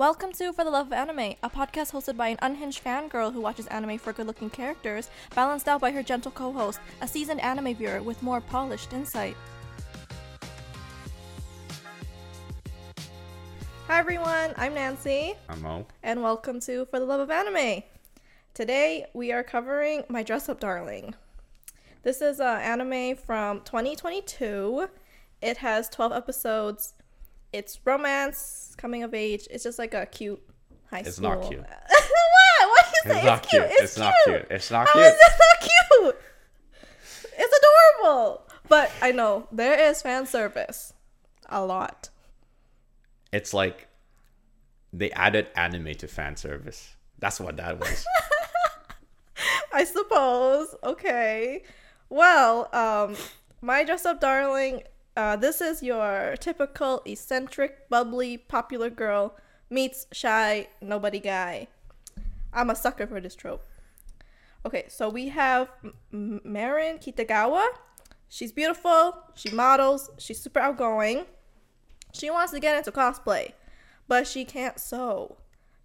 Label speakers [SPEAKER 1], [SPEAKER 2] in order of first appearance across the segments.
[SPEAKER 1] Welcome to For the Love of Anime, a podcast hosted by an unhinged fangirl who watches anime for good looking characters, balanced out by her gentle co host, a seasoned anime viewer with more polished insight. Hi everyone, I'm Nancy,
[SPEAKER 2] I'm Mo.
[SPEAKER 1] and welcome to For the Love of Anime. Today we are covering My Dress Up Darling. This is an anime from 2022. It has 12 episodes. It's romance, coming of age. It's just like a cute high
[SPEAKER 2] It's
[SPEAKER 1] school.
[SPEAKER 2] It's not cute.
[SPEAKER 1] what? What do you say?
[SPEAKER 2] It's not cute. It's not cute. It's not
[SPEAKER 1] How
[SPEAKER 2] cute.
[SPEAKER 1] is this not cute? It's adorable. But I know there is fan service. A lot.
[SPEAKER 2] It's like they added anime to fan service. That's what that was.
[SPEAKER 1] I suppose. Okay. Well, um, my dress up darling. Uh, this is your typical eccentric, bubbly, popular girl meets shy nobody guy. I'm a sucker for this trope. Okay, so we have M- Marin Kitagawa. She's beautiful. She models. She's super outgoing. She wants to get into cosplay, but she can't sew.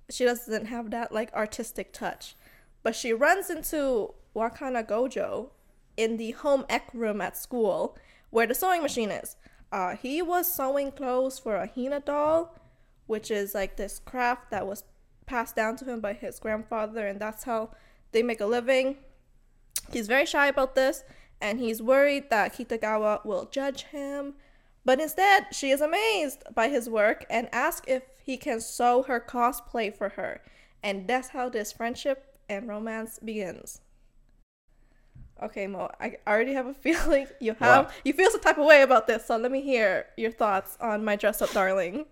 [SPEAKER 1] She doesn't have that like artistic touch. But she runs into Wakana Gojo in the home ec room at school where the sewing machine is. Uh, he was sewing clothes for a Hina doll, which is like this craft that was passed down to him by his grandfather, and that's how they make a living. He's very shy about this, and he's worried that Kitagawa will judge him. But instead, she is amazed by his work and asks if he can sew her cosplay for her. And that's how this friendship and romance begins. Okay, Mo, I already have a feeling you have
[SPEAKER 2] What?
[SPEAKER 1] you feel some type of way about this, so let me hear your thoughts on my dress up darling.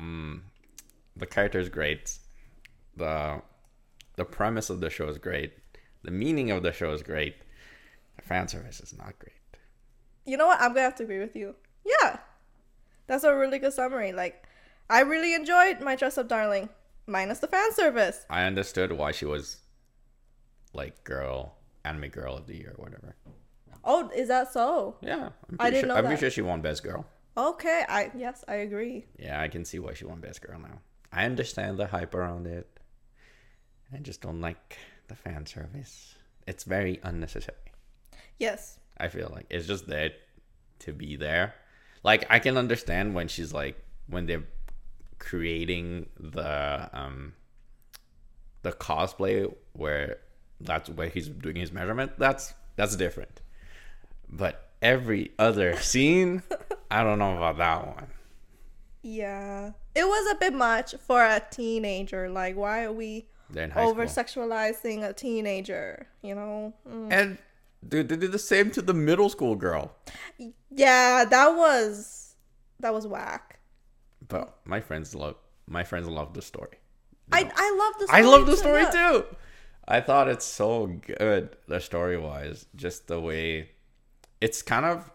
[SPEAKER 2] Mm, the character is great. The the premise of the show is great. The meaning of the show is great. The fan service is not great.
[SPEAKER 1] You know what? I'm gonna have to agree with you. Yeah. That's a really good summary. Like, I really enjoyed my dress up darling, minus the fan service.
[SPEAKER 2] I understood why she was like girl, anime girl of the year or whatever.
[SPEAKER 1] Oh, is that so?
[SPEAKER 2] Yeah, I'm
[SPEAKER 1] I didn't
[SPEAKER 2] sure,
[SPEAKER 1] know
[SPEAKER 2] I'm
[SPEAKER 1] that.
[SPEAKER 2] pretty sure she won best girl.
[SPEAKER 1] Okay, I yes, I agree.
[SPEAKER 2] Yeah, I can see why she won best girl now. I understand the hype around it. I just don't like the fan service. It's very unnecessary.
[SPEAKER 1] Yes.
[SPEAKER 2] I feel like it's just there to be there. Like I can understand when she's like when they're creating the um the cosplay where that's where he's doing his measurement. That's that's different. But every other scene, I don't know about that one.
[SPEAKER 1] Yeah. It was a bit much for a teenager. Like, why are we
[SPEAKER 2] They're in high
[SPEAKER 1] over sexualizing a teenager? You know? Mm.
[SPEAKER 2] And dude, they did the same to the middle school girl.
[SPEAKER 1] Yeah, that was that was whack.
[SPEAKER 2] But my friends love my friends love the story.
[SPEAKER 1] I I love the
[SPEAKER 2] I
[SPEAKER 1] story
[SPEAKER 2] love the story too. I thought it's so good, the story wise, just the way it's kind of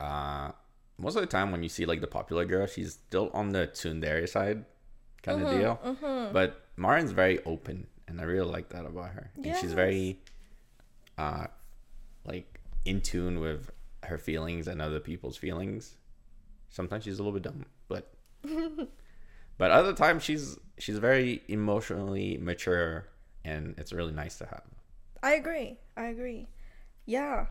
[SPEAKER 2] uh most of the time when you see like the popular girl, she's still on the tsundere side kind
[SPEAKER 1] Mm-hmm,
[SPEAKER 2] of deal. But Marin's very open and I really like that about her. And she's very uh like in tune with her feelings and other people's feelings. Sometimes she's a little bit dumb, but but other times she's she's very emotionally mature and it's really nice to have.
[SPEAKER 1] I agree. I agree. Yeah.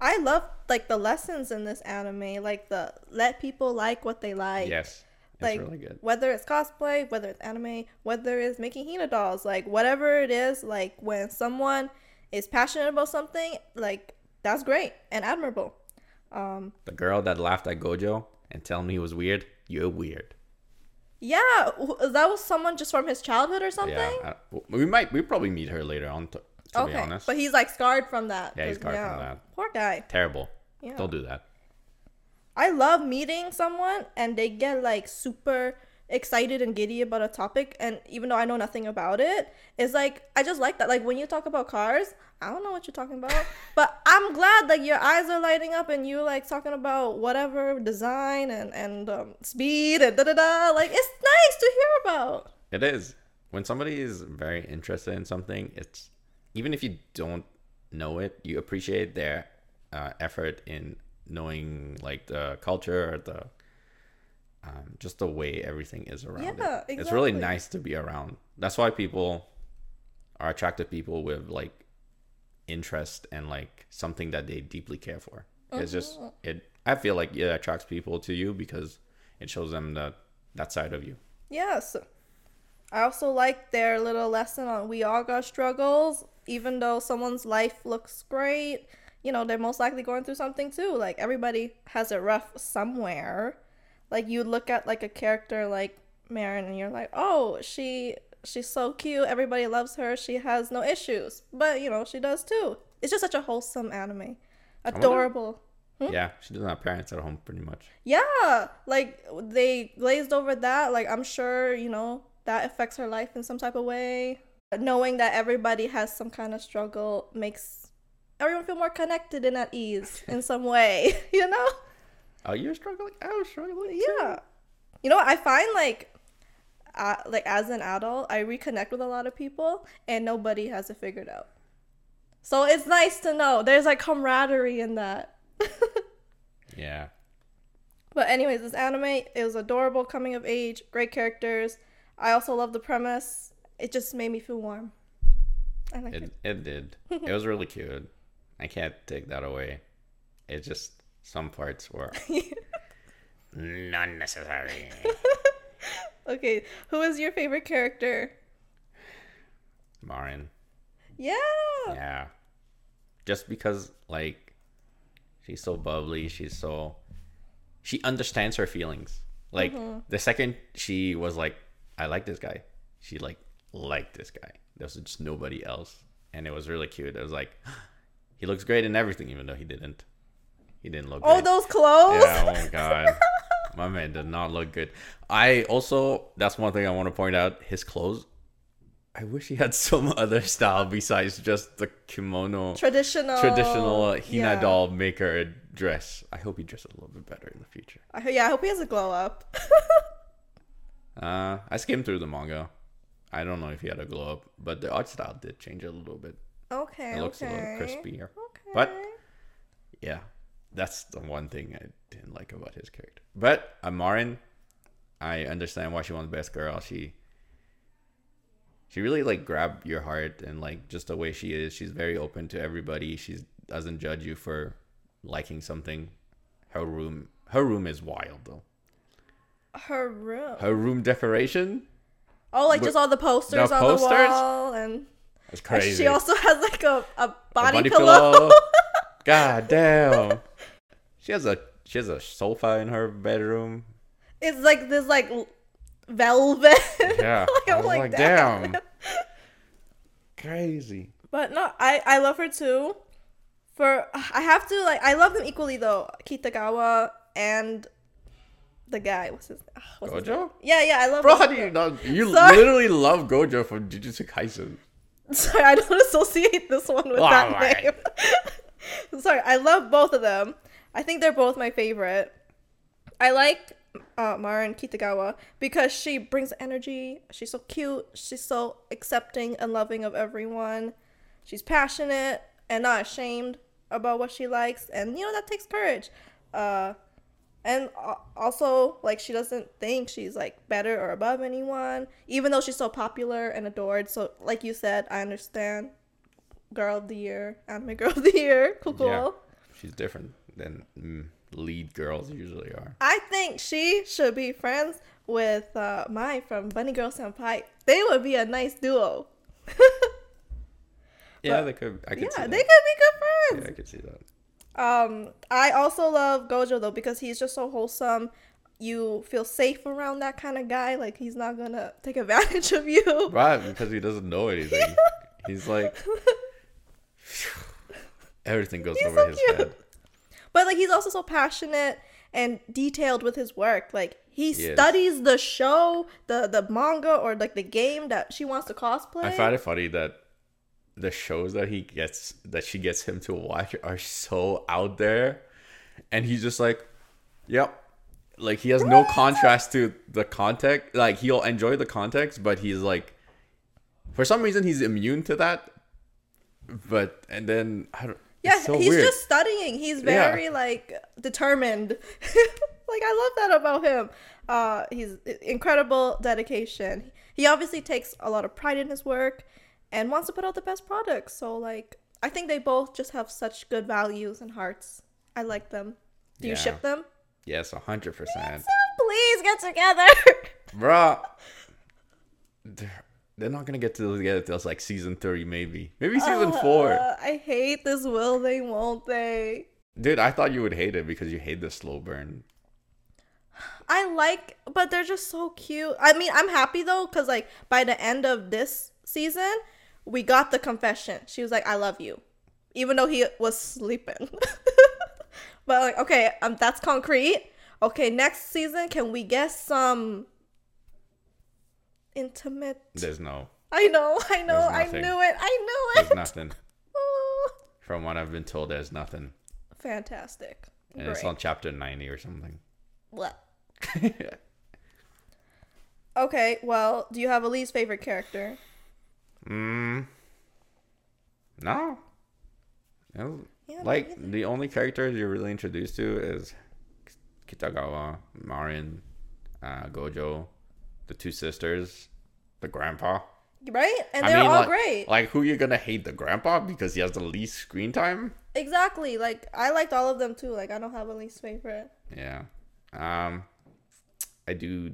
[SPEAKER 1] I love like the lessons in this anime, like the let people like what they like.
[SPEAKER 2] Yes. It's
[SPEAKER 1] like
[SPEAKER 2] really good.
[SPEAKER 1] whether it's cosplay, whether it's anime, whether it's making Hina dolls, like whatever it is, like when someone is passionate about something, like that's great and admirable. Um,
[SPEAKER 2] The girl that laughed at Gojo and tell me he was weird, you're weird.
[SPEAKER 1] Yeah, that was someone just from his childhood or something.
[SPEAKER 2] Yeah. uh, we might we probably meet her later on to, to be
[SPEAKER 1] okay,
[SPEAKER 2] honest.
[SPEAKER 1] but he's like scarred from that.
[SPEAKER 2] Yeah, he's scarred from that.
[SPEAKER 1] Poor guy.
[SPEAKER 2] Terrible.
[SPEAKER 1] Yeah.
[SPEAKER 2] Don't do that.
[SPEAKER 1] I love meeting someone and they get like super excited and giddy about a topic and even though I know nothing about it, it's like I just like that. Like when you talk about cars, I don't know what you're talking about, but I'm glad that your eyes are lighting up and you like talking about whatever design and and um, speed and da da da. Like it's nice to hear about.
[SPEAKER 2] It is. When somebody is very interested in something, it's even if you don't know it, you appreciate their uh, effort in knowing like the culture or the um, just the way everything is around
[SPEAKER 1] Yeah,
[SPEAKER 2] it. It's really nice to be around. That's why people are attracted to people with like interest and like something that they deeply care for. It's just
[SPEAKER 1] Mm-hmm.
[SPEAKER 2] it. I feel like it attracts people to you because it shows them that that side of you.
[SPEAKER 1] Yes. I also like their little lesson on we all got struggles. Even though someone's life looks great, you know, they're most likely going through something too. Like everybody has it rough somewhere. Like you look at like a character like Marin and you're like, oh, she she's so cute, everybody loves her, she has no issues. But you know, she does too. It's just such a wholesome anime. Adorable. Hmm?
[SPEAKER 2] Yeah, she doesn't have parents at home, pretty much.
[SPEAKER 1] Yeah, like they glazed over that. Like I'm sure, you know, that affects her life in some type of way. Knowing that everybody has some kind of struggle makes everyone feel more connected and at ease in some way, you know?
[SPEAKER 2] Oh, you're struggling. I was struggling. too.
[SPEAKER 1] Yeah. You know what? I find like uh, like as an adult, I reconnect with a lot of people and nobody has it figured out. So it's nice to know there's like camaraderie in that.
[SPEAKER 2] Yeah.
[SPEAKER 1] But anyways, this anime it was adorable, coming of age, great characters. I also love the premise. It just made me feel warm. I like it.
[SPEAKER 2] It it did. it was really cute. I can't take that away. It just some parts were not necessary.
[SPEAKER 1] Okay, who is your favorite character?
[SPEAKER 2] Marin.
[SPEAKER 1] Yeah.
[SPEAKER 2] Yeah. Just because like she's so bubbly, she's so she understands her feelings. Like mm-hmm. the second she was like, I like this guy, she like liked this guy. There was just nobody else. And it was really cute. It was like he looks great in everything, even though he didn't. He didn't look good.
[SPEAKER 1] Oh,
[SPEAKER 2] great.
[SPEAKER 1] those clothes.
[SPEAKER 2] Yeah, oh my god. My man did not look good. I also that's one thing I want to point out. His clothes. I wish he had some other style besides just the kimono
[SPEAKER 1] Traditional.
[SPEAKER 2] traditional Hina
[SPEAKER 1] yeah.
[SPEAKER 2] doll maker dress. I hope he dresses a little bit better in the future.
[SPEAKER 1] I, yeah, I hope he has a glow up.
[SPEAKER 2] Uh, I skimmed through the manga. I don't know if he had a glow up, but the art style did change a little bit.
[SPEAKER 1] okay.
[SPEAKER 2] It looks
[SPEAKER 1] okay.
[SPEAKER 2] a little crispier.
[SPEAKER 1] Okay.
[SPEAKER 2] But yeah, that's the one thing I didn't like about his character. But Amarin, I understand why she wants best girl. She she really like grabbed your heart and like just the way she is. She's very open to everybody. She doesn't judge you for liking something. Her room her room is wild though.
[SPEAKER 1] her room.
[SPEAKER 2] Her room decoration
[SPEAKER 1] oh, like just all the posters
[SPEAKER 2] the
[SPEAKER 1] on
[SPEAKER 2] posters?
[SPEAKER 1] the wall, and, and
[SPEAKER 2] crazy.
[SPEAKER 1] she also has like a, a
[SPEAKER 2] A
[SPEAKER 1] body, pillow.
[SPEAKER 2] God damn. She has a she has a sofa in her bedroom.
[SPEAKER 1] it's like this like velvet.
[SPEAKER 2] Yeah.
[SPEAKER 1] like,
[SPEAKER 2] I
[SPEAKER 1] I'm
[SPEAKER 2] was
[SPEAKER 1] like,
[SPEAKER 2] like,
[SPEAKER 1] damn.
[SPEAKER 2] damn. Crazy.
[SPEAKER 1] But no, I I love her too. For I have to like I love them equally though. Kitagawa and the guy. What's his? ah, What's his name?
[SPEAKER 2] Gojo?
[SPEAKER 1] Yeah, yeah, I love.
[SPEAKER 2] Bro, how do you not you
[SPEAKER 1] Sorry.
[SPEAKER 2] literally love Gojo from Jujutsu Kaisen.
[SPEAKER 1] Sorry, I don't associate this one with that name. Sorry, I love both of them. I think they're both my favorite. I like uh, Marin Kitagawa because she brings energy. She's so cute. She's so accepting and loving of everyone. She's passionate and not ashamed about what she likes, and you know that takes courage. Uh, and also like she doesn't think she's like better or above anyone even though she's so popular and adored so like you said i understand girl of the year anime girl of the year cool cool
[SPEAKER 2] Yeah. She's different than mm, lead girls usually are.
[SPEAKER 1] i think she should be friends with uh Mai from bunny girl senpai they would be a nice duo
[SPEAKER 2] Yeah, they could I could
[SPEAKER 1] yeah they could be good friends
[SPEAKER 2] Yeah, I could see that.
[SPEAKER 1] Um, I also love Gojo though because he's just so wholesome. You feel safe around that kind of guy. Like he's not gonna take advantage of you.
[SPEAKER 2] Right, because he doesn't know anything. He's like everything goes
[SPEAKER 1] He's
[SPEAKER 2] over
[SPEAKER 1] so
[SPEAKER 2] his
[SPEAKER 1] cute.
[SPEAKER 2] head.
[SPEAKER 1] But like he's also so passionate and detailed with his work. Like he studies the show, the the manga or like the game that she wants to cosplay.
[SPEAKER 2] I find it funny that the shows that he gets that she gets him to watch are so out there, and he's just like, "Yep." Like he has no contrast to the context. Like he'll enjoy the context, but he's like, for some reason, he's immune to that. But and then I don't.
[SPEAKER 1] Yeah,
[SPEAKER 2] so
[SPEAKER 1] he's
[SPEAKER 2] weird.
[SPEAKER 1] just studying. He's
[SPEAKER 2] Yeah.
[SPEAKER 1] very like determined. Like I love that about him. Uh, he's incredible dedication. He obviously takes a lot of pride in his work and wants to put out the best products. So like I think they both just have such good values and hearts. I like them. Do you ship them?
[SPEAKER 2] Yes, hundred percent,
[SPEAKER 1] Please get together.
[SPEAKER 2] bruh. They're, not gonna get to together till like season three, maybe, maybe season four.
[SPEAKER 1] Uh, I hate this. Will they? Won't they?
[SPEAKER 2] Dude, I thought you would hate it because you hate the slow burn.
[SPEAKER 1] I like, but they're just so cute. I mean, I'm happy though, cause like by the end of this season, we got the confession. She was like, "I love you," even though he was sleeping. but like, okay, um, that's concrete. Okay, next season, can we get some intimate?
[SPEAKER 2] There's no,
[SPEAKER 1] I know, I know, I knew it, I knew it.
[SPEAKER 2] there's
[SPEAKER 1] nothing.
[SPEAKER 2] From what I've been told, there's nothing,
[SPEAKER 1] fantastic.
[SPEAKER 2] and it's on chapter ninety or something.
[SPEAKER 1] What? Okay, well, do you have a least favorite character?
[SPEAKER 2] Mm. No. No.
[SPEAKER 1] Yeah,
[SPEAKER 2] like the only characters you're really introduced to is Kitagawa, Marin, uh, Gojo, the two sisters, the grandpa.
[SPEAKER 1] Right? And they're all
[SPEAKER 2] like,
[SPEAKER 1] great.
[SPEAKER 2] Like who you gonna hate the grandpa because he has the least screen time?
[SPEAKER 1] Exactly. Like I liked all of them too. Like I don't have a least favorite.
[SPEAKER 2] Yeah. Um I do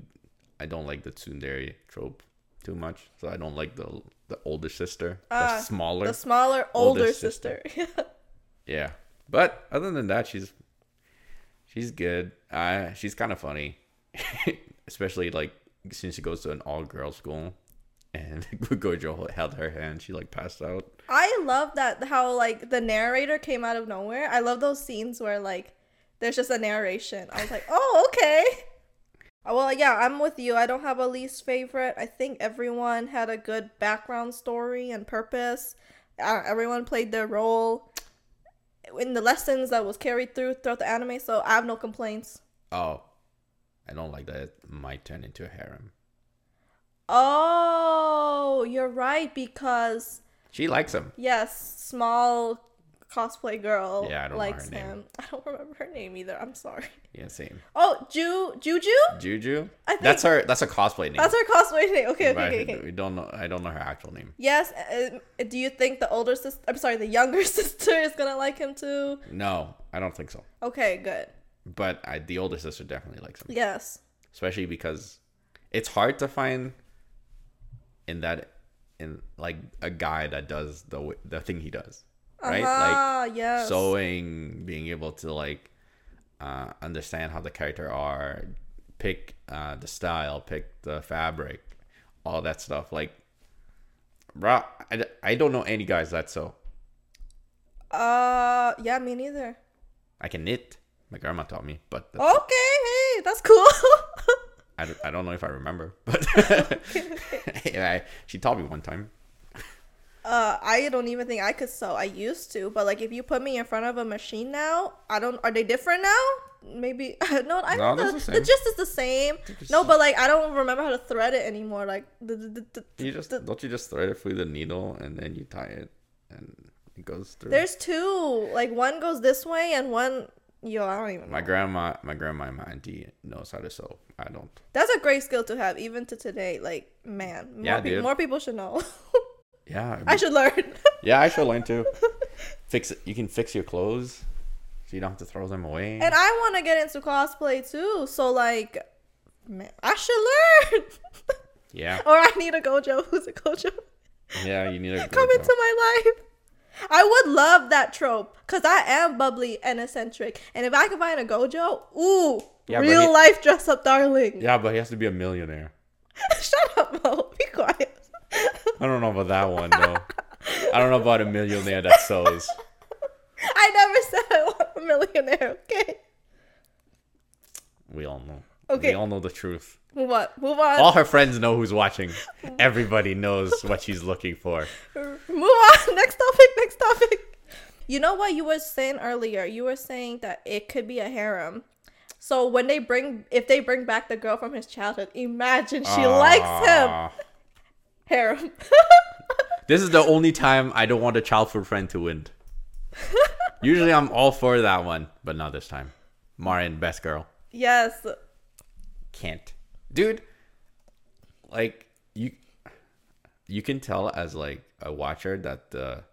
[SPEAKER 2] I don't like the tsundere trope too much. So I don't like the the older sister.
[SPEAKER 1] Ah,
[SPEAKER 2] the smaller.
[SPEAKER 1] The smaller, older,
[SPEAKER 2] Older
[SPEAKER 1] sister.
[SPEAKER 2] Yeah. But other than that, she's she's good. Uh she's kind of funny. Especially like since she goes to an all girls school and Gojo held her hand, she like passed out.
[SPEAKER 1] I love that how like the narrator came out of nowhere. I love those scenes where like there's just a narration. I was like, oh okay. Uh, Well, yeah, I'm with you. I don't have a least favorite. I think everyone had a good background story and purpose. Uh, everyone played their role in the lessons that was carried through throughout the anime. So I have no complaints.
[SPEAKER 2] Oh. I don't like that it might turn into a harem.
[SPEAKER 1] Oh, you're right because
[SPEAKER 2] She likes him.
[SPEAKER 1] yes, small cosplay girl
[SPEAKER 2] Yeah, I don't know her
[SPEAKER 1] likes
[SPEAKER 2] name.
[SPEAKER 1] him. I don't remember her name either. I'm sorry.
[SPEAKER 2] Yeah, same.
[SPEAKER 1] Oh, Ju Juju?
[SPEAKER 2] Juju?
[SPEAKER 1] I think-
[SPEAKER 2] that's her that's a cosplay name.
[SPEAKER 1] That's her cosplay name. Okay, okay,
[SPEAKER 2] But
[SPEAKER 1] okay, okay.
[SPEAKER 2] We don't know I don't know her actual name.
[SPEAKER 1] Yes. Uh, do you think the older sister? I'm sorry, the younger sister is gonna like him too?
[SPEAKER 2] No, I don't think so.
[SPEAKER 1] Okay, good.
[SPEAKER 2] But I, the older sister definitely likes him.
[SPEAKER 1] Yes.
[SPEAKER 2] especially because it's hard to find in that in like a guy that does the the thing he does right
[SPEAKER 1] Ah,
[SPEAKER 2] like
[SPEAKER 1] yes.
[SPEAKER 2] sewing being able to like uh, understand how the character are pick uh, the style pick the fabric all that stuff like bro I, I don't know any guys that sew
[SPEAKER 1] Uh, yeah, me neither.
[SPEAKER 2] i can knit my grandma taught me but
[SPEAKER 1] Okay, hey, that's cool.
[SPEAKER 2] I, don't- I don't know if i remember but yeah, she taught me one time
[SPEAKER 1] Uh, I don't even think I could sew. I used to, but like if you put me in front of a machine now, I don't. Are they different now? Maybe no. I
[SPEAKER 2] No,
[SPEAKER 1] the,
[SPEAKER 2] the
[SPEAKER 1] the gist is the same. No, but like I don't remember how to thread it anymore. Like the-
[SPEAKER 2] You just don't you just thread it through the needle and then you tie it and it goes through.
[SPEAKER 1] there's two. Like one goes this way and one. Yo, I don't even.
[SPEAKER 2] my
[SPEAKER 1] know.
[SPEAKER 2] grandma, my grandma, and my auntie knows how to sew. I don't.
[SPEAKER 1] That's a great skill to have, even to today. Like man, more,
[SPEAKER 2] Yeah, dude.
[SPEAKER 1] more people should know.
[SPEAKER 2] Yeah,
[SPEAKER 1] I should learn.
[SPEAKER 2] yeah, I should learn too. fix it. You can fix your clothes, so you don't have to throw them away.
[SPEAKER 1] and I want to get into cosplay too. So like, man, I should learn.
[SPEAKER 2] yeah,
[SPEAKER 1] or I need a Gojo. Who's a Gojo?
[SPEAKER 2] yeah, you need to
[SPEAKER 1] come into my life. I would love that trope because I am bubbly and eccentric, and if I could find a Gojo, ooh,
[SPEAKER 2] Yeah,
[SPEAKER 1] real
[SPEAKER 2] he-
[SPEAKER 1] life dress up darling.
[SPEAKER 2] Yeah, but he has to be a millionaire.
[SPEAKER 1] Shut up, Mo. Be quiet.
[SPEAKER 2] I don't know about that one though. I don't know about a millionaire that sells.
[SPEAKER 1] I never said I want a millionaire. Okay,
[SPEAKER 2] We all know.
[SPEAKER 1] Okay.
[SPEAKER 2] We all know the truth.
[SPEAKER 1] Move on. Move on.
[SPEAKER 2] All her friends know who's watching. Everybody knows what she's looking for.
[SPEAKER 1] Move on. Next topic. Next topic. You know what you were saying earlier? You were saying that it could be a harem. So when they bring, if they bring back the girl from his childhood, imagine she ah. likes him. Harem.
[SPEAKER 2] This is the only time I don't want a childhood friend to win. Usually I'm all for that one, but not this time. Marin, best girl.
[SPEAKER 1] Yes.
[SPEAKER 2] Can't, dude. Like you, you can tell as like a watcher that the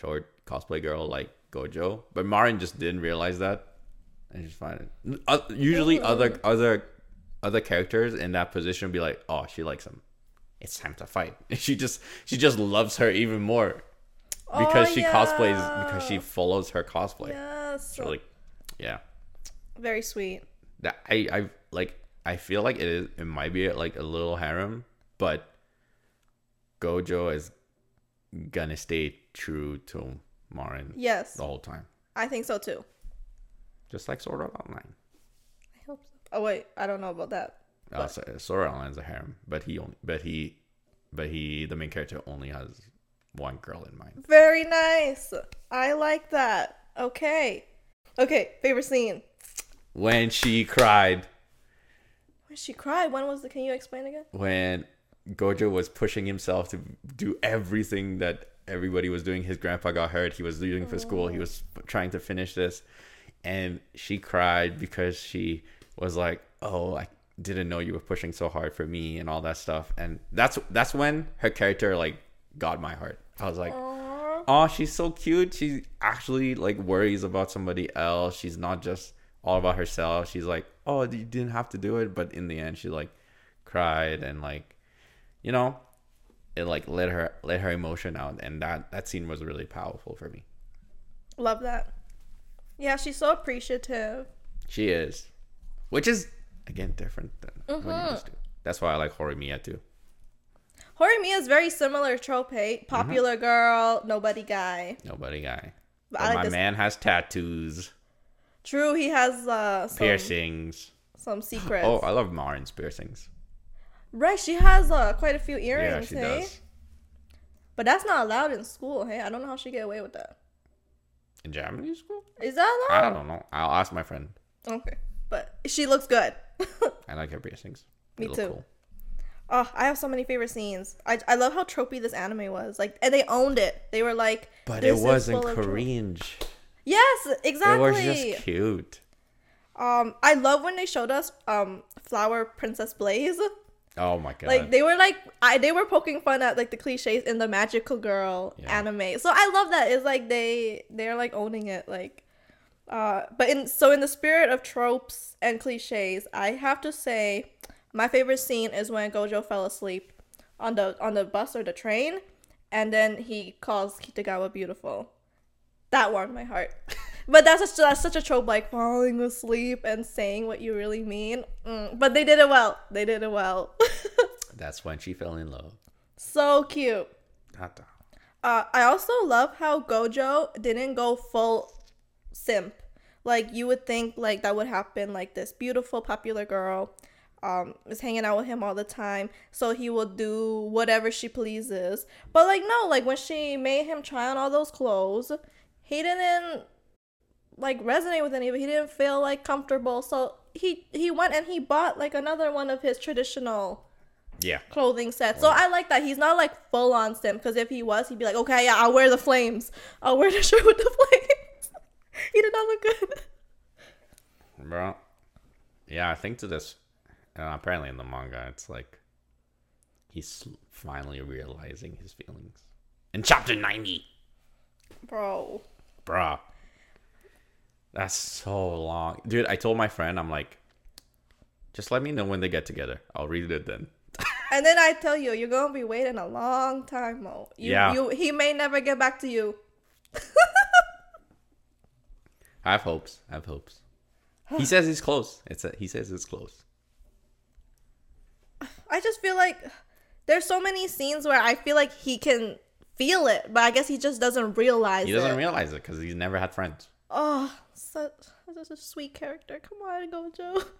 [SPEAKER 2] short cosplay girl like Gojo, but Marin just didn't realize that, and just find it. Uh, usually, other other other characters in that position would be like, "Oh, she likes him. It's time to fight." She just she just loves her even more because
[SPEAKER 1] Oh,
[SPEAKER 2] she cosplays because she follows her cosplay.
[SPEAKER 1] Yes.
[SPEAKER 2] So like, yeah,
[SPEAKER 1] Very sweet.
[SPEAKER 2] that I I like I feel like it is it might be like a little harem, but Gojo is gonna stay true to Marin
[SPEAKER 1] Yes.
[SPEAKER 2] the whole time,
[SPEAKER 1] I think so too.
[SPEAKER 2] just like Sword Art Online.
[SPEAKER 1] I hope so. Oh wait, I don't know about that.
[SPEAKER 2] Uh, so, Sword Art Online's a harem, but he only but he but he the main character only has one girl in mind.
[SPEAKER 1] Very nice. I like that. Okay. Okay, favorite scene.
[SPEAKER 2] When she cried
[SPEAKER 1] she cried, when was the can you explain again?
[SPEAKER 2] when Gojo was pushing himself to do everything that everybody was doing. His grandpa got hurt. He was leaving for school. He oh. was trying to finish this. And she cried because she was like, "Oh, I didn't know you were pushing so hard for me and all that stuff." And that's that's when her character like got my heart. I was like. "Oh, she's so cute. She actually like worries about somebody else. She's not just all about herself. She's like, "Oh, you didn't have to do it," but in the end she like cried and like you know, it like let her let her emotion out, and that that scene was really powerful for me.
[SPEAKER 1] Love that. Yeah, she's so appreciative.
[SPEAKER 2] She is, which is again different than what
[SPEAKER 1] Mm-hmm.
[SPEAKER 2] you used to. That's why I like Horimiya too.
[SPEAKER 1] Horimiya is very similar trope. Popular girl, nobody guy.
[SPEAKER 2] Nobody guy.
[SPEAKER 1] Like
[SPEAKER 2] my
[SPEAKER 1] this.
[SPEAKER 2] man has tattoos,
[SPEAKER 1] True, he has uh, some,
[SPEAKER 2] piercings.
[SPEAKER 1] some secrets.
[SPEAKER 2] Oh, I love Marin's piercings.
[SPEAKER 1] right, she has uh, quite a few
[SPEAKER 2] Yeah,
[SPEAKER 1] earrings.
[SPEAKER 2] she
[SPEAKER 1] hey?
[SPEAKER 2] does.
[SPEAKER 1] But that's not allowed in school. Hey, I don't know how she get away with that.
[SPEAKER 2] In Japanese school?
[SPEAKER 1] Is that allowed?
[SPEAKER 2] I don't know. I'll ask my friend.
[SPEAKER 1] Okay, but she looks good.
[SPEAKER 2] I like her piercings.
[SPEAKER 1] Me
[SPEAKER 2] They
[SPEAKER 1] too.
[SPEAKER 2] cool.
[SPEAKER 1] Oh, I have so many favorite scenes. I, I love how tropey this anime was. Like, and they owned it. They were like,
[SPEAKER 2] But
[SPEAKER 1] "This
[SPEAKER 2] it wasn't
[SPEAKER 1] of tro-"
[SPEAKER 2] Korean.
[SPEAKER 1] Yes, exactly.
[SPEAKER 2] It was just cute.
[SPEAKER 1] Um, I love when they showed us um Flower Princess Blaze.
[SPEAKER 2] Oh my god.
[SPEAKER 1] Like they were like I they were poking fun at like the cliches in the magical girl
[SPEAKER 2] Yeah.
[SPEAKER 1] anime. So I love that. It's like they they're like owning it. Like uh but in so in the spirit of tropes and cliches, I have to say my favorite scene is when Gojo fell asleep on the on the bus or the train and then he calls Kitagawa beautiful. That warmed my heart. But that's such, that's such a trope, like falling asleep and saying what you really mean. Mm, but they did it well. They did it well.
[SPEAKER 2] That's when she fell in love.
[SPEAKER 1] so cute.
[SPEAKER 2] Tata.
[SPEAKER 1] Uh, I also love how Gojo didn't go full simp. Like you would think, like that would happen. Like this beautiful, popular girl, um, is hanging out with him all the time, so he will do whatever she pleases. But like no, like when she made him try on all those clothes, he didn't like resonate with any of it. He didn't feel like comfortable, so he he went and he bought like another one of his traditional
[SPEAKER 2] Yeah.
[SPEAKER 1] clothing set. So I like that. He's not like full on simp because if he was, he'd be like, okay, yeah, I'll wear the flames. I'll wear the shirt with the flames. he did not look good.
[SPEAKER 2] Bro. Yeah, I think to this, uh, apparently in the manga, it's like he's finally realizing his feelings. In chapter 90.
[SPEAKER 1] Bro.
[SPEAKER 2] Bruh. That's so long. Dude, I told my friend, I'm like, just let me know when they get together. I'll read it then.
[SPEAKER 1] And then I tell you, you're gonna be waiting a long time, Mo. You,
[SPEAKER 2] Yeah.
[SPEAKER 1] You, he may never get back to you.
[SPEAKER 2] I have hopes. I have hopes. He says he's close. It's a, he says it's close.
[SPEAKER 1] I just feel like there's so many scenes where I feel like he can feel it, but I guess he just doesn't realize it.
[SPEAKER 2] He doesn't
[SPEAKER 1] it.
[SPEAKER 2] realize it because he's never had friends.
[SPEAKER 1] Oh, such, such a sweet character. Come on, Gojo.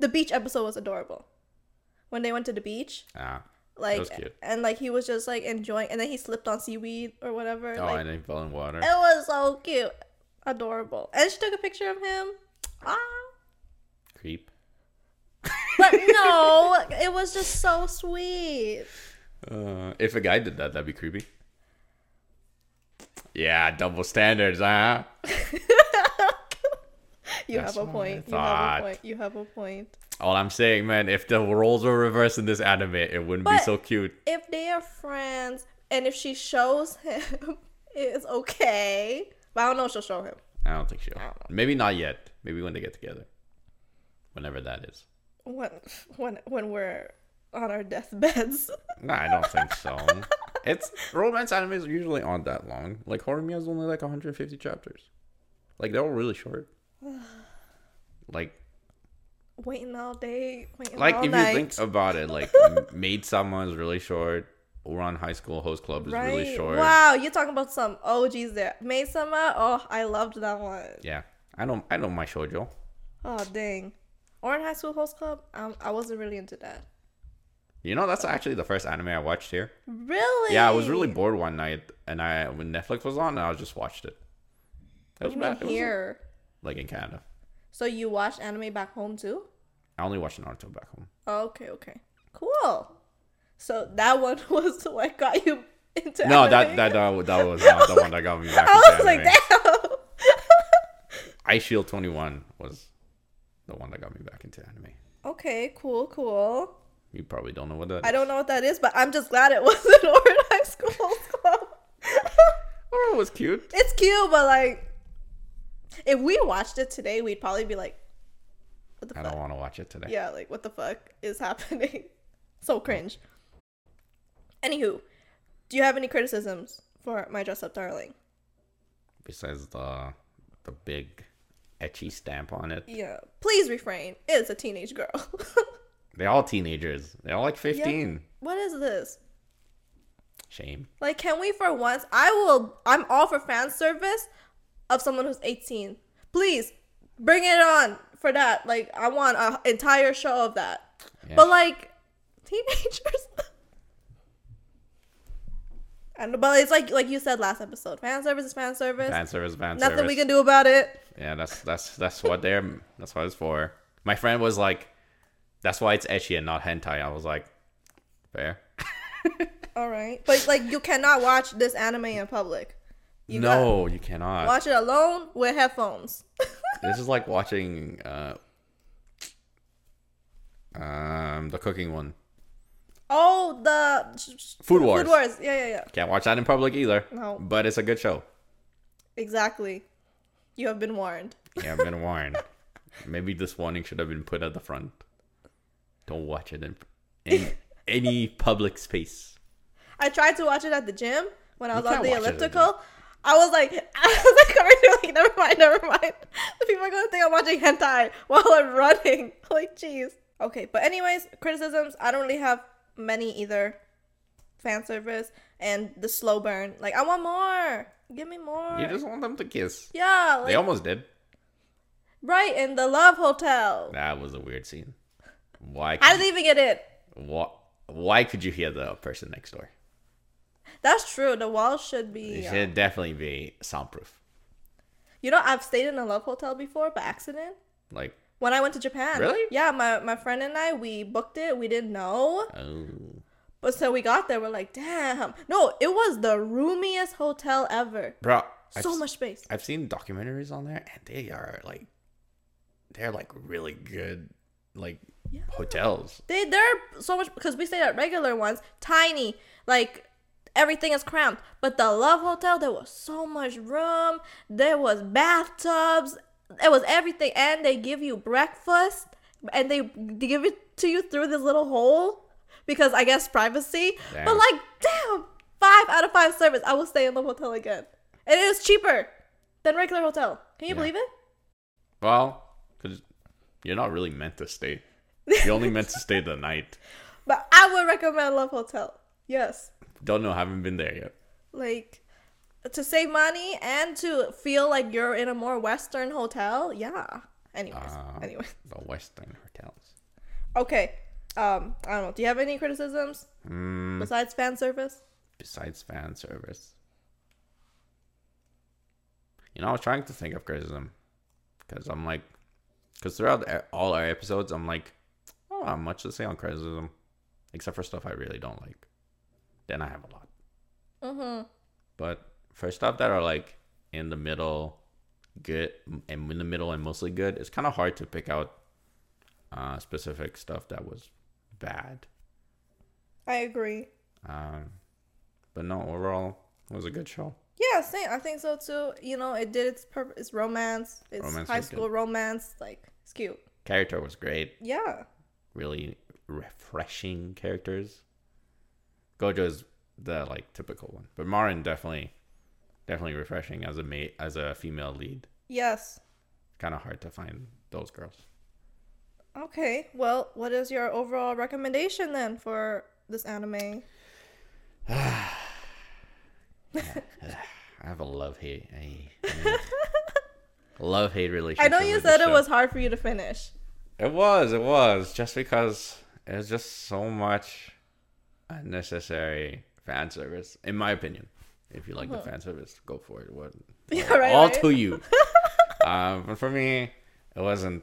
[SPEAKER 1] The beach episode was adorable. When they went to the beach,
[SPEAKER 2] Yeah.
[SPEAKER 1] like,
[SPEAKER 2] was cute.
[SPEAKER 1] and like he was just like enjoying, and then he slipped on seaweed or whatever.
[SPEAKER 2] Oh,
[SPEAKER 1] like,
[SPEAKER 2] and he fell in water.
[SPEAKER 1] it was so cute, adorable. And she took a picture of him. Ah,
[SPEAKER 2] Creep.
[SPEAKER 1] but no, it was just so sweet.
[SPEAKER 2] Uh, if a guy did that, that'd be creepy. Yeah, double standards, huh?
[SPEAKER 1] You
[SPEAKER 2] That's
[SPEAKER 1] have a point. You have a point. You have a point.
[SPEAKER 2] All I'm saying, man, if the roles were reversed in this anime, it wouldn't be so cute.
[SPEAKER 1] If they are friends and if she shows him, it's okay. But I don't know if she'll show him.
[SPEAKER 2] I don't think she'll.
[SPEAKER 1] Don't.
[SPEAKER 2] Maybe not yet. Maybe when they get together. Whenever that is.
[SPEAKER 1] When when when we're on our deathbeds.
[SPEAKER 2] No, I don't think so. it's romance animes usually aren't that long. Like Horimiya is only like 150 chapters. Like they're all really short. Like
[SPEAKER 1] waiting all day, waiting
[SPEAKER 2] like
[SPEAKER 1] all
[SPEAKER 2] if
[SPEAKER 1] night.
[SPEAKER 2] you think about it, like Maid Sama is really short. Ouran High School Host Club is
[SPEAKER 1] right?
[SPEAKER 2] really short.
[SPEAKER 1] Wow, you're talking about some OGs there. Maid Sama, oh, I loved that one.
[SPEAKER 2] Yeah, I know. I know my shoujo.
[SPEAKER 1] Oh dang. Ouran High School Host Club, um, I wasn't really into that.
[SPEAKER 2] You know, that's actually the first anime I watched here.
[SPEAKER 1] Really?
[SPEAKER 2] Yeah, I was really bored one night, and I when Netflix was on, I just watched it. It was bad. Was,
[SPEAKER 1] here.
[SPEAKER 2] like in Canada.
[SPEAKER 1] So you watched anime back home too?
[SPEAKER 2] I only watched Naruto back home.
[SPEAKER 1] Oh, okay, okay. Cool. So that one was what got you into
[SPEAKER 2] No,
[SPEAKER 1] anime?
[SPEAKER 2] that that that, that was not the one that got me back.
[SPEAKER 1] I was like,
[SPEAKER 2] anime.
[SPEAKER 1] damn.
[SPEAKER 2] Eyeshield 21 was the one that got me back into anime.
[SPEAKER 1] okay, cool, cool.
[SPEAKER 2] You probably don't know what that
[SPEAKER 1] I
[SPEAKER 2] is.
[SPEAKER 1] don't know what that is, but I'm just glad it wasn't Ouran High School Club.
[SPEAKER 2] Oh, it was cute.
[SPEAKER 1] it's cute, but like, if we watched it today, we'd probably be like, what the
[SPEAKER 2] I
[SPEAKER 1] fuck?
[SPEAKER 2] don't want to watch it today.
[SPEAKER 1] Yeah, like what the fuck is happening? so cringe. Anywho, do you have any criticisms for my dress up darling?
[SPEAKER 2] Besides the the big ecchi stamp on it.
[SPEAKER 1] Yeah, please refrain. It's a teenage girl.
[SPEAKER 2] They're all teenagers. They're all like 15.
[SPEAKER 1] what is this?
[SPEAKER 2] Shame.
[SPEAKER 1] Like, can we for once? I will. I'm all for fan service of someone who's 18. Please bring it on for that. Like, I want an entire show of that.
[SPEAKER 2] Yeah.
[SPEAKER 1] But like, teenagers. And but it's like like you said last episode. Fan service is fan service.
[SPEAKER 2] Fan service, is fan
[SPEAKER 1] Nothing
[SPEAKER 2] service.
[SPEAKER 1] Nothing we can do about it.
[SPEAKER 2] Yeah, that's that's that's what they're that's what it's for. My friend was like, "That's why it's ecchi and not hentai." I was like, "Fair."
[SPEAKER 1] All right, but like you cannot watch this anime in public. You
[SPEAKER 2] no, you cannot.
[SPEAKER 1] watch it alone with headphones.
[SPEAKER 2] This is like watching uh, um the cooking one.
[SPEAKER 1] oh, the
[SPEAKER 2] Food Wars.
[SPEAKER 1] Food Wars. Yeah, yeah, yeah.
[SPEAKER 2] Can't watch that in public either.
[SPEAKER 1] No.
[SPEAKER 2] But it's a good show.
[SPEAKER 1] Exactly. You have been warned.
[SPEAKER 2] Yeah, I've been warned. Maybe this warning should have been put at the front. Don't watch it in, in any public space.
[SPEAKER 1] I tried to watch it at the gym when I was on the elliptical. I was like, I was like, already like, never mind, never mind. The people are gonna think I'm watching hentai while I'm running. Like, jeez. Okay, but anyways, criticisms. I don't really have many either. Fan service and the slow burn. Like, I want more. Give me more.
[SPEAKER 2] You just want them to kiss.
[SPEAKER 1] yeah, like,
[SPEAKER 2] They almost did.
[SPEAKER 1] right in the love hotel.
[SPEAKER 2] That was a weird scene. Why?
[SPEAKER 1] How did they even get it?
[SPEAKER 2] why, why could you hear the person next door?
[SPEAKER 1] That's true. The walls should be.
[SPEAKER 2] It
[SPEAKER 1] uh,
[SPEAKER 2] should definitely be soundproof.
[SPEAKER 1] You know, I've stayed in a love hotel before by accident.
[SPEAKER 2] Like,
[SPEAKER 1] When I went to Japan.
[SPEAKER 2] Really?
[SPEAKER 1] Yeah, my, my friend and I, we booked it. We didn't know.
[SPEAKER 2] oh,
[SPEAKER 1] But so we got there, we're like, damn. No, it was the roomiest hotel ever.
[SPEAKER 2] bro. I've,
[SPEAKER 1] So
[SPEAKER 2] s-
[SPEAKER 1] much space.
[SPEAKER 2] I've seen documentaries on there, and they are like, they're like really good, like
[SPEAKER 1] Yeah.
[SPEAKER 2] hotels.
[SPEAKER 1] They they're so much because we stayed at regular ones, tiny, like everything is cramped. But the Love Hotel, there was so much room. There was bathtubs. It was everything, and they give you breakfast, and they, they give it to you through this little hole because I guess privacy. But like, damn, five out of five service. I will stay in the hotel again, and it is cheaper than regular hotel. Can you
[SPEAKER 2] Yeah.
[SPEAKER 1] believe it?
[SPEAKER 2] Well, because you're not really meant to stay. You're only meant to stay the night.
[SPEAKER 1] But I would recommend Love Hotel. Yes.
[SPEAKER 2] Don't know, haven't been there yet.
[SPEAKER 1] like to save money and to feel like you're in a more western hotel yeah anyways
[SPEAKER 2] Uh,
[SPEAKER 1] anyway
[SPEAKER 2] The Western hotels.
[SPEAKER 1] okay um i don't know do you have any criticisms
[SPEAKER 2] Mm,
[SPEAKER 1] besides fan service
[SPEAKER 2] besides fan service. You know, I was trying to think of criticism. Because I'm like, because throughout all our episodes, I'm like, I have much to say on criticism. Except for stuff I really don't like. Then I have a lot.
[SPEAKER 1] mm-hmm
[SPEAKER 2] But for stuff that are like in the middle, good and in the middle and mostly good, it's kind of hard to pick out uh, specific stuff that was bad.
[SPEAKER 1] I agree.
[SPEAKER 2] Um, but no, overall, it was a good show.
[SPEAKER 1] Yeah, same. I think so too. You know, it did its purpose. It's romance. It's
[SPEAKER 2] Romance
[SPEAKER 1] high school romance. Like it's cute.
[SPEAKER 2] Character was great.
[SPEAKER 1] Yeah.
[SPEAKER 2] Really refreshing characters. Gojo is the like typical one, but Marin definitely, definitely refreshing as a mate as a female lead.
[SPEAKER 1] Yes.
[SPEAKER 2] Kind of hard to find those girls.
[SPEAKER 1] Okay. Well, what is your overall recommendation then for this anime?
[SPEAKER 2] I have a love hate, love hate relationship.
[SPEAKER 1] I know you said it
[SPEAKER 2] show.
[SPEAKER 1] was hard for you to finish.
[SPEAKER 2] It was, it was just because it was just so much unnecessary fan service, in my opinion. If you like the fan service, go for it. What?
[SPEAKER 1] Yeah, right,
[SPEAKER 2] all
[SPEAKER 1] right.
[SPEAKER 2] to you. um, but for me, it wasn't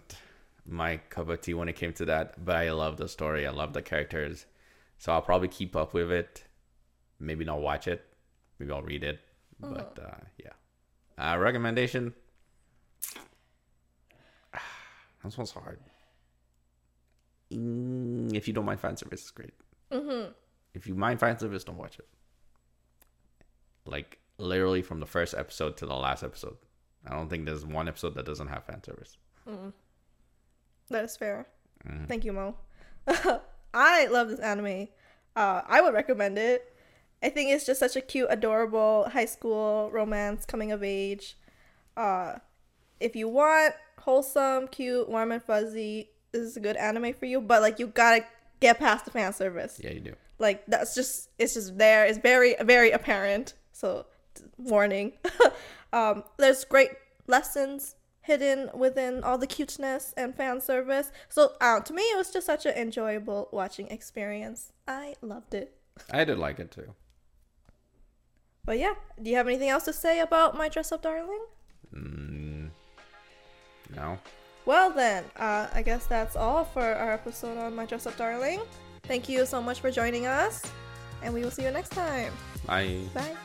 [SPEAKER 2] my cup of tea when it came to that. But I love the story. I love the characters, so I'll probably keep up with it. Maybe not watch it. Maybe I'll read it. But uh, yeah, uh, recommendation. This one's hard. Mm, If you don't mind fan service, it's great.
[SPEAKER 1] Mm-hmm.
[SPEAKER 2] If you mind fan service, don't watch it. Like literally from the first episode to the last episode. I don't think there's one episode that doesn't have fan service.
[SPEAKER 1] That is fair.
[SPEAKER 2] Mhm.
[SPEAKER 1] Thank you, Mo. I love this anime. Uh, I would recommend it. I think it's just such a cute, adorable high school romance, coming of age. Uh, if you want wholesome, cute, warm and fuzzy, is a good anime for you. But like, you gotta get past the fan service.
[SPEAKER 2] Yeah, you do.
[SPEAKER 1] Like that's just it's just there. It's very very apparent. So warning. um, there's great lessons hidden within all the cuteness and fan service. So uh, to me, it was just such an enjoyable watching experience. I loved it.
[SPEAKER 2] I did like it too.
[SPEAKER 1] But yeah, do you have anything else to say about my dress up darling?
[SPEAKER 2] Mm, no.
[SPEAKER 1] Well then, uh, I guess that's all for our episode on my dress up darling. Thank you so much for joining us, and we will see you next time.
[SPEAKER 2] I
[SPEAKER 1] Bye.